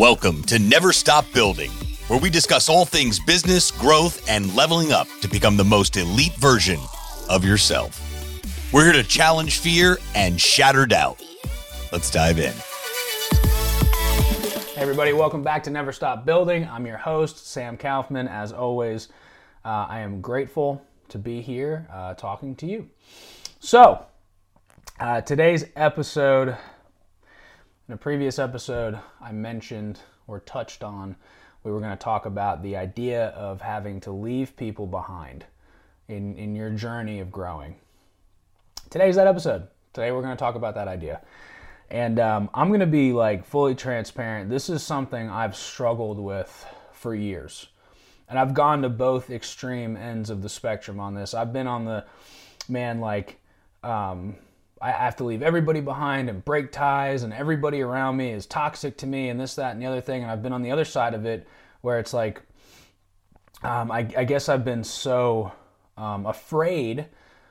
Welcome to Never Stop Building, where we discuss all things business, growth, and leveling up to become the most elite version of yourself. We're here to challenge fear and shatter doubt. Let's dive in. Hey everybody, welcome back to Never Stop Building. I'm your host, Sam Kaufman. As always, uh, I am grateful to be here uh, talking to you. So, uh, today's episode in a previous episode, I mentioned or touched on we were going to talk about the idea of having to leave people behind in, in your journey of growing. Today's that episode. Today we're going to talk about that idea. And um, I'm going to be like fully transparent. This is something I've struggled with for years. And I've gone to both extreme ends of the spectrum on this. I've been on the man, like, um, I have to leave everybody behind and break ties, and everybody around me is toxic to me, and this, that, and the other thing. And I've been on the other side of it where it's like, um, I, I, guess I've been so um, afraid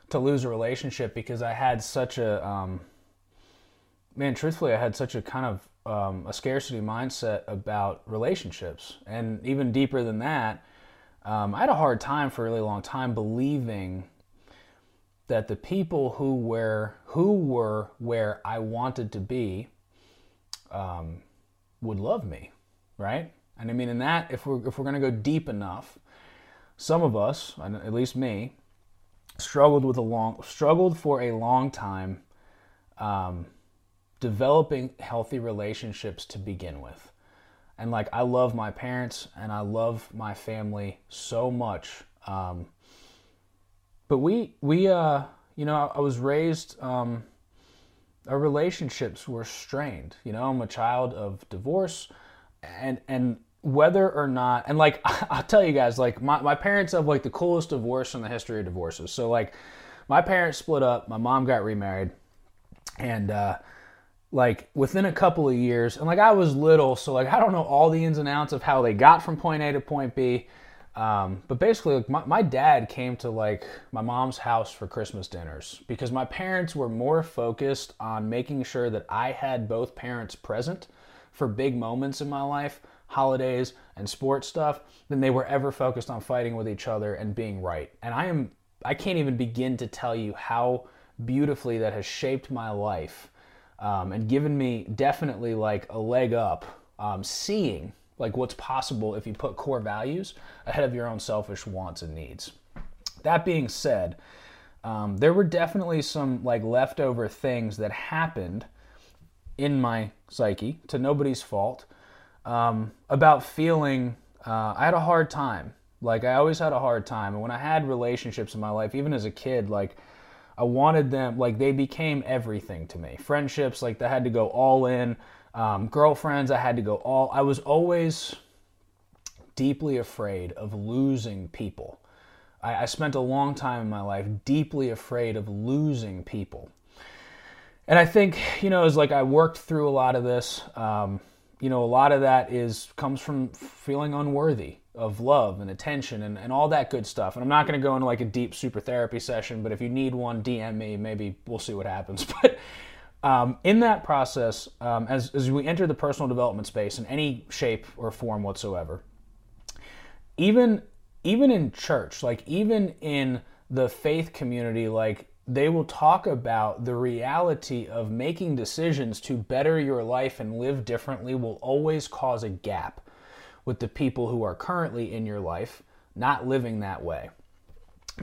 to lose a relationship because I had such a, um, man, truthfully, I had such a kind of um, a scarcity mindset about relationships. And even deeper than that, um, I had a hard time for a really long time believing that the people who were who were where I wanted to be um, would love me, right? And I mean, in that, if we're if we're going to go deep enough, some of us, at least me, struggled with a long struggled for a long time um, developing healthy relationships to begin with. And like, I love my parents and I love my family so much. Um, but we we uh you know I was raised um, our relationships were strained. You know, I'm a child of divorce, and and whether or not and like I'll tell you guys like my, my parents have like the coolest divorce in the history of divorces. So like my parents split up, my mom got remarried, and uh, like within a couple of years, and like I was little, so like I don't know all the ins and outs of how they got from point A to point B. Um, but basically, like my, my dad came to like my mom's house for Christmas dinners because my parents were more focused on making sure that I had both parents present for big moments in my life, holidays and sports stuff, than they were ever focused on fighting with each other and being right. And I am I can't even begin to tell you how beautifully that has shaped my life um, and given me definitely like a leg up um, seeing like what's possible if you put core values ahead of your own selfish wants and needs. That being said, um, there were definitely some like leftover things that happened in my psyche to nobody's fault um, about feeling uh, I had a hard time. Like I always had a hard time, and when I had relationships in my life, even as a kid, like I wanted them, like they became everything to me. Friendships, like they had to go all in um, girlfriends, I had to go all. I was always deeply afraid of losing people. I, I spent a long time in my life deeply afraid of losing people. And I think, you know, as like I worked through a lot of this, um, you know, a lot of that is comes from feeling unworthy of love and attention and, and all that good stuff. And I'm not going to go into like a deep super therapy session, but if you need one, DM me. Maybe we'll see what happens. But um, in that process, um, as, as we enter the personal development space in any shape or form whatsoever, even even in church, like even in the faith community, like they will talk about the reality of making decisions to better your life and live differently will always cause a gap with the people who are currently in your life not living that way.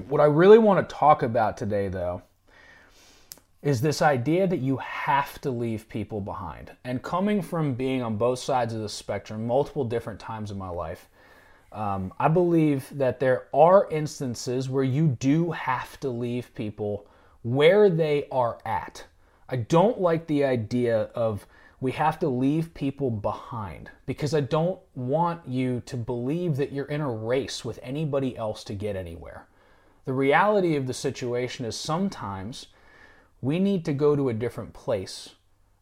What I really want to talk about today, though, is this idea that you have to leave people behind. And coming from being on both sides of the spectrum multiple different times in my life, um, I believe that there are instances where you do have to leave people where they are at. I don't like the idea of we have to leave people behind because I don't want you to believe that you're in a race with anybody else to get anywhere. The reality of the situation is sometimes we need to go to a different place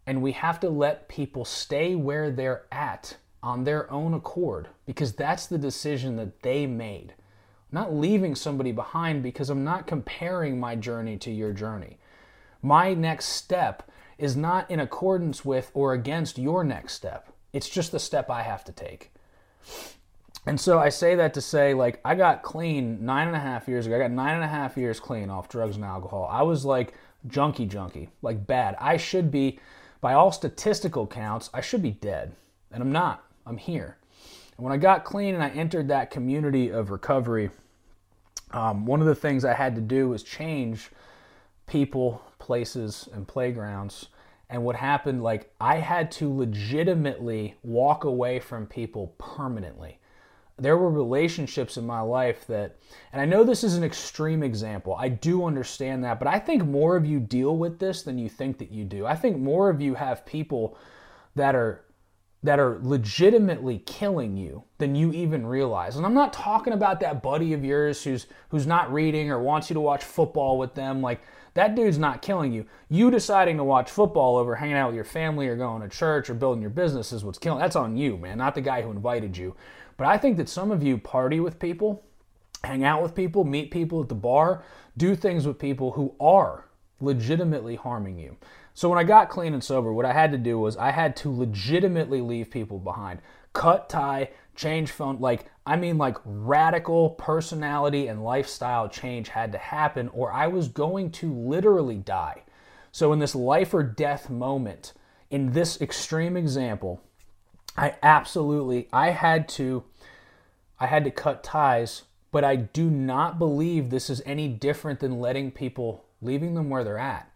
and we have to let people stay where they're at on their own accord because that's the decision that they made. Not leaving somebody behind because I'm not comparing my journey to your journey. My next step is not in accordance with or against your next step. It's just the step I have to take. And so I say that to say, like, I got clean nine and a half years ago. I got nine and a half years clean off drugs and alcohol. I was like junkie, junkie, like bad. I should be, by all statistical counts, I should be dead. And I'm not. I'm here. And when I got clean and I entered that community of recovery, um, one of the things I had to do was change people, places, and playgrounds. And what happened, like, I had to legitimately walk away from people permanently there were relationships in my life that, and I know this is an extreme example. I do understand that, but I think more of you deal with this than you think that you do. I think more of you have people that are that are legitimately killing you than you even realize. And I'm not talking about that buddy of yours who's who's not reading or wants you to watch football with them. Like that dude's not killing you. You deciding to watch football over hanging out with your family or going to church or building your business is what's killing. That's on you, man, not the guy who invited you. But I think that some of you party with people, hang out with people, meet people at the bar, do things with people who are legitimately harming you. So when I got clean and sober, what I had to do was I had to legitimately leave people behind. Cut tie, change phone, like I mean like radical personality and lifestyle change had to happen or I was going to literally die. So in this life or death moment, in this extreme example, I absolutely I had to I had to cut ties, but I do not believe this is any different than letting people leaving them where they're at.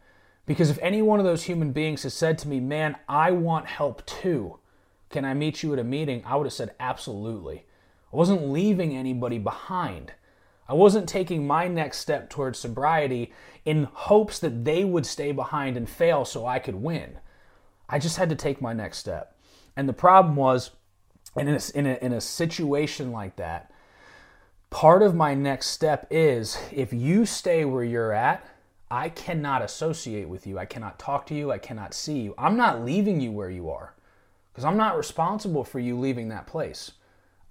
Because if any one of those human beings has said to me, "Man, I want help too. Can I meet you at a meeting?" I would have said absolutely. I wasn't leaving anybody behind. I wasn't taking my next step towards sobriety in hopes that they would stay behind and fail so I could win. I just had to take my next step. And the problem was, in a, in a, in a situation like that, part of my next step is if you stay where you're at, I cannot associate with you. I cannot talk to you. I cannot see you. I'm not leaving you where you are because I'm not responsible for you leaving that place.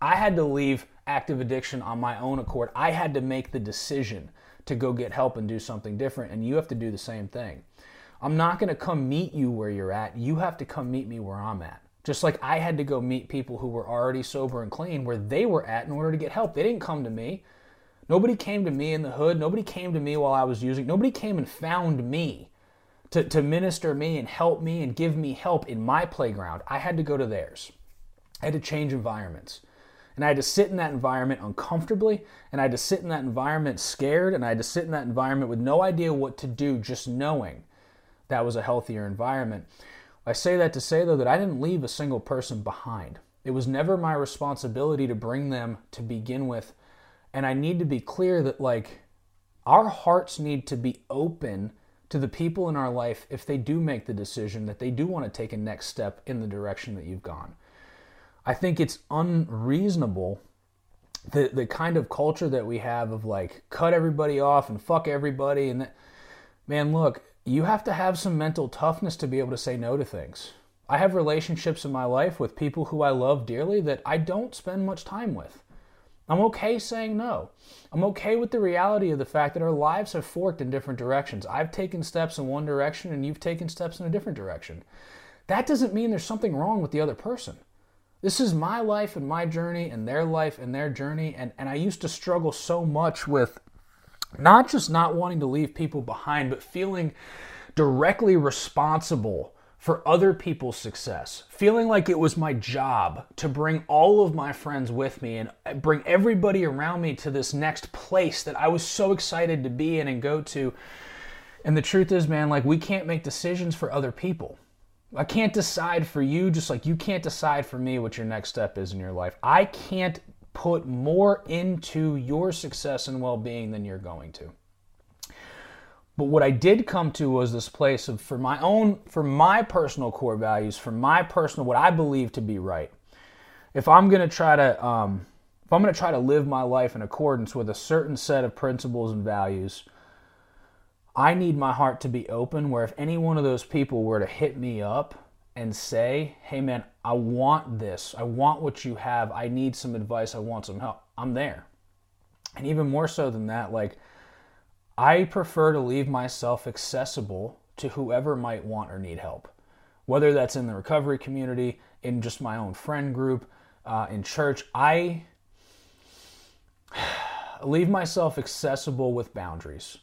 I had to leave active addiction on my own accord. I had to make the decision to go get help and do something different, and you have to do the same thing. I'm not going to come meet you where you're at. You have to come meet me where I'm at. Just like I had to go meet people who were already sober and clean where they were at in order to get help. They didn't come to me. Nobody came to me in the hood. Nobody came to me while I was using. Nobody came and found me to, to minister me and help me and give me help in my playground. I had to go to theirs. I had to change environments. And I had to sit in that environment uncomfortably, and I had to sit in that environment scared, and I had to sit in that environment with no idea what to do, just knowing that was a healthier environment. I say that to say, though, that I didn't leave a single person behind. It was never my responsibility to bring them to begin with. And I need to be clear that, like, our hearts need to be open to the people in our life if they do make the decision that they do want to take a next step in the direction that you've gone. I think it's unreasonable the the kind of culture that we have of like cut everybody off and fuck everybody and that man look you have to have some mental toughness to be able to say no to things. I have relationships in my life with people who I love dearly that I don't spend much time with. I'm okay saying no. I'm okay with the reality of the fact that our lives have forked in different directions. I've taken steps in one direction and you've taken steps in a different direction. That doesn't mean there's something wrong with the other person. This is my life and my journey and their life and their journey. And, and I used to struggle so much with not just not wanting to leave people behind, but feeling directly responsible for other people's success, feeling like it was my job to bring all of my friends with me and bring everybody around me to this next place that I was so excited to be in and go to. And the truth is, man, like we can't make decisions for other people. I can't decide for you just like you can't decide for me what your next step is in your life. I can't put more into your success and well being than you're going to. But what I did come to was this place of, for my own, for my personal core values, for my personal, what I believe to be right. If I'm going to try to, um, if I'm going to try to live my life in accordance with a certain set of principles and values, I need my heart to be open. Where if any one of those people were to hit me up and say, hey man, I want this. I want what you have. I need some advice. I want some help. I'm there. And even more so than that, like, I prefer to leave myself accessible to whoever might want or need help. whether that's in the recovery community, in just my own friend group, uh, in church. I leave myself accessible with boundaries,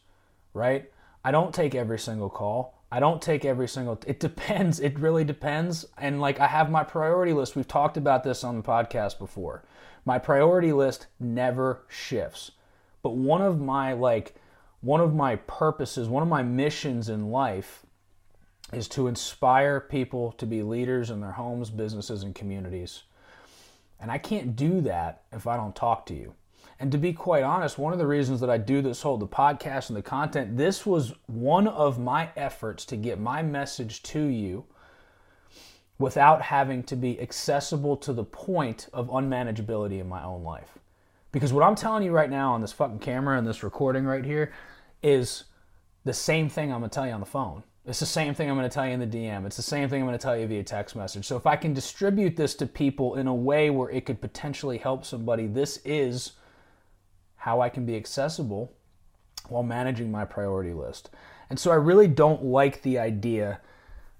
right? I don't take every single call. I don't take every single it depends. It really depends. And like I have my priority list. We've talked about this on the podcast before. My priority list never shifts. But one of my like one of my purposes, one of my missions in life is to inspire people to be leaders in their homes, businesses and communities. And I can't do that if I don't talk to you. And to be quite honest, one of the reasons that I do this whole the podcast and the content, this was one of my efforts to get my message to you without having to be accessible to the point of unmanageability in my own life. Because what I'm telling you right now on this fucking camera and this recording right here is the same thing I'm gonna tell you on the phone. It's the same thing I'm going to tell you in the DM. It's the same thing I'm going to tell you via text message. So if I can distribute this to people in a way where it could potentially help somebody, this is how I can be accessible while managing my priority list. And so I really don't like the idea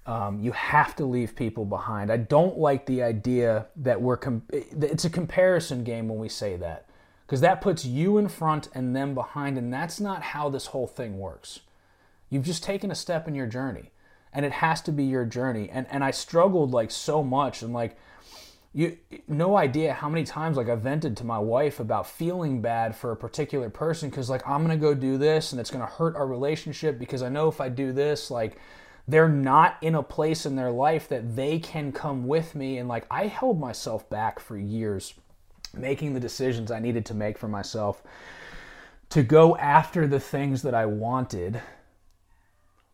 um, you have to leave people behind. I don't like the idea that we're, com- it's a comparison game when we say that, because that puts you in front and them behind, and that's not how this whole thing works. You've just taken a step in your journey, and it has to be your journey. And, and I struggled like so much, and like, you no idea how many times like I vented to my wife about feeling bad for a particular person because like I'm gonna go do this and it's gonna hurt our relationship because I know if I do this like they're not in a place in their life that they can come with me. And like I held myself back for years making the decisions I needed to make for myself to go after the things that I wanted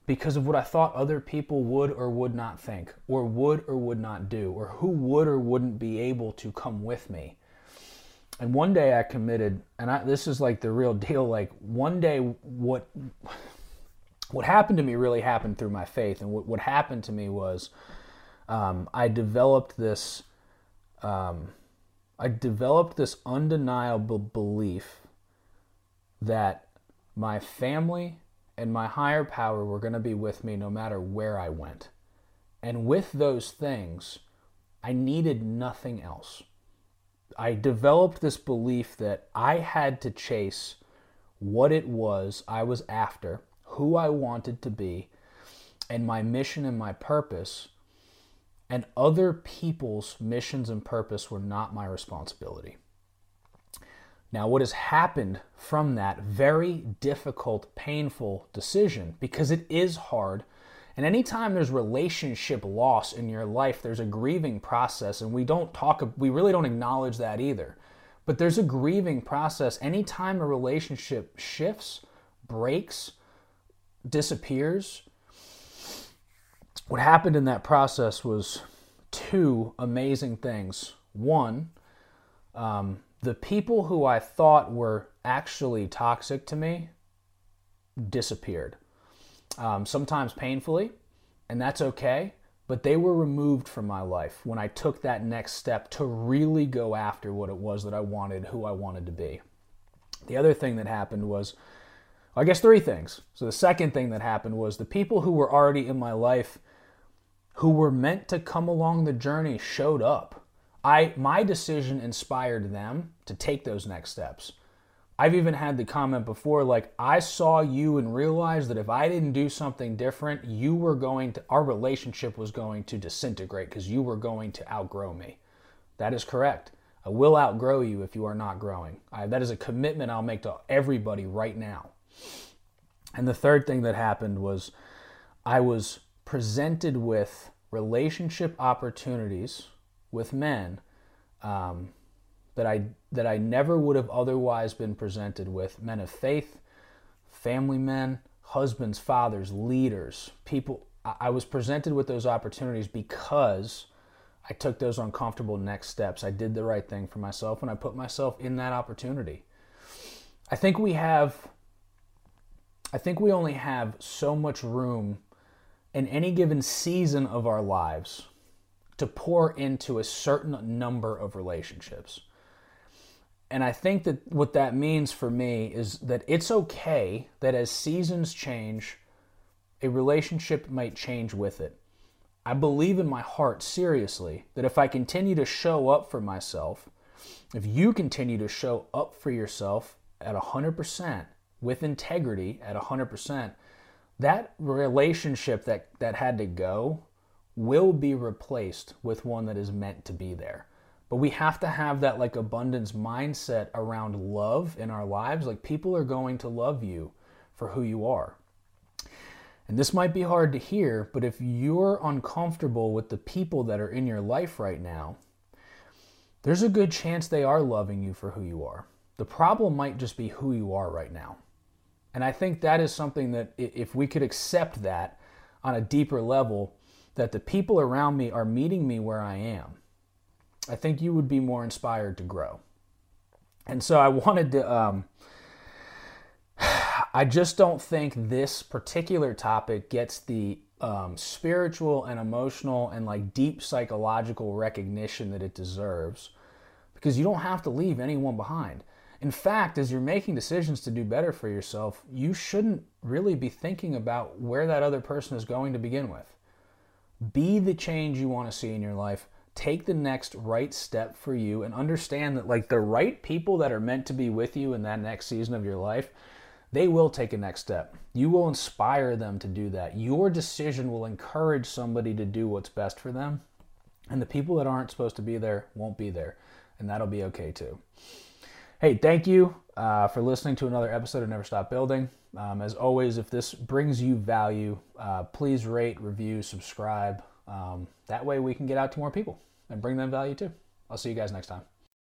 because of what I thought other people would or would not think, or would or would not do, or who would or wouldn't be able to come with me. And one day I committed, and I, this is like the real deal. Like one day, what what happened to me really happened through my faith, and what, what happened to me was um, I developed this. Um, I developed this undeniable belief that my family and my higher power were going to be with me no matter where I went. And with those things, I needed nothing else. I developed this belief that I had to chase what it was I was after, who I wanted to be, and my mission and my purpose. And other people's missions and purpose were not my responsibility. Now, what has happened from that very difficult, painful decision, because it is hard, and anytime there's relationship loss in your life, there's a grieving process, and we don't talk, we really don't acknowledge that either. But there's a grieving process. Anytime a relationship shifts, breaks, disappears, what happened in that process was two amazing things. One, um, the people who I thought were actually toxic to me disappeared. Um, sometimes painfully, and that's okay, but they were removed from my life when I took that next step to really go after what it was that I wanted, who I wanted to be. The other thing that happened was, I guess, three things. So the second thing that happened was the people who were already in my life who were meant to come along the journey showed up. I my decision inspired them to take those next steps. I've even had the comment before like I saw you and realized that if I didn't do something different, you were going to our relationship was going to disintegrate because you were going to outgrow me. That is correct. I will outgrow you if you are not growing. I, that is a commitment I'll make to everybody right now. And the third thing that happened was I was presented with relationship opportunities with men um, that I that I never would have otherwise been presented with men of faith, family men, husbands, fathers, leaders, people. I was presented with those opportunities because I took those uncomfortable next steps. I did the right thing for myself and I put myself in that opportunity. I think we have I think we only have so much room in any given season of our lives to pour into a certain number of relationships. And I think that what that means for me is that it's okay that as seasons change, a relationship might change with it. I believe in my heart, seriously, that if I continue to show up for myself, if you continue to show up for yourself at 100%, with integrity at 100%, that relationship that, that had to go will be replaced with one that is meant to be there. But we have to have that like abundance mindset around love in our lives. Like people are going to love you for who you are. And this might be hard to hear, but if you're uncomfortable with the people that are in your life right now, there's a good chance they are loving you for who you are. The problem might just be who you are right now. And I think that is something that if we could accept that on a deeper level, that the people around me are meeting me where I am, I think you would be more inspired to grow. And so I wanted to um, I just don't think this particular topic gets the um, spiritual and emotional and like deep psychological recognition that it deserves because you don't have to leave anyone behind. In fact, as you're making decisions to do better for yourself, you shouldn't really be thinking about where that other person is going to begin with. Be the change you want to see in your life. Take the next right step for you and understand that, like, the right people that are meant to be with you in that next season of your life they will take a next step. You will inspire them to do that. Your decision will encourage somebody to do what's best for them. And the people that aren't supposed to be there won't be there. And that'll be okay too. Hey, thank you uh, for listening to another episode of Never Stop Building. Um, as always, if this brings you value, uh, please rate, review, subscribe. Um, that way we can get out to more people and bring them value too. I'll see you guys next time.